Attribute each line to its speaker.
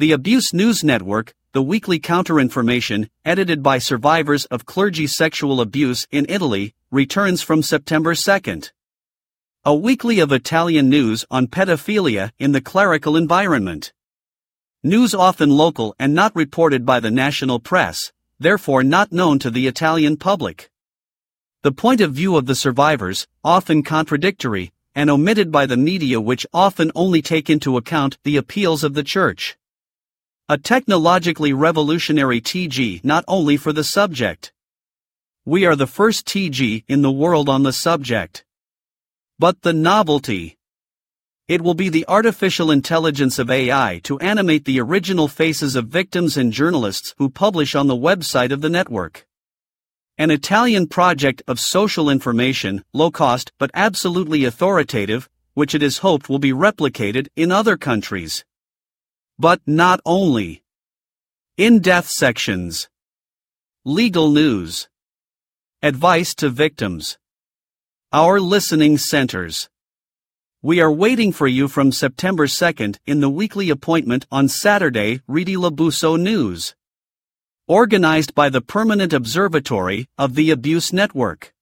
Speaker 1: The Abuse News Network, the weekly counter-information, edited by survivors of clergy sexual abuse in Italy, returns from September 2nd. A weekly of Italian news on pedophilia in the clerical environment. News often local and not reported by the national press, therefore not known to the Italian public. The point of view of the survivors, often contradictory, and omitted by the media which often only take into account the appeals of the church. A technologically revolutionary TG not only for the subject. We are the first TG in the world on the subject. But the novelty. It will be the artificial intelligence of AI to animate the original faces of victims and journalists who publish on the website of the network. An Italian project of social information, low cost but absolutely authoritative, which it is hoped will be replicated in other countries. But not only. In-depth sections. Legal news. Advice to victims. Our listening centers. We are waiting for you from September 2nd in the weekly appointment on Saturday, Rete L'Abuso News. Organized by the Permanent Observatory of the Abuse Network.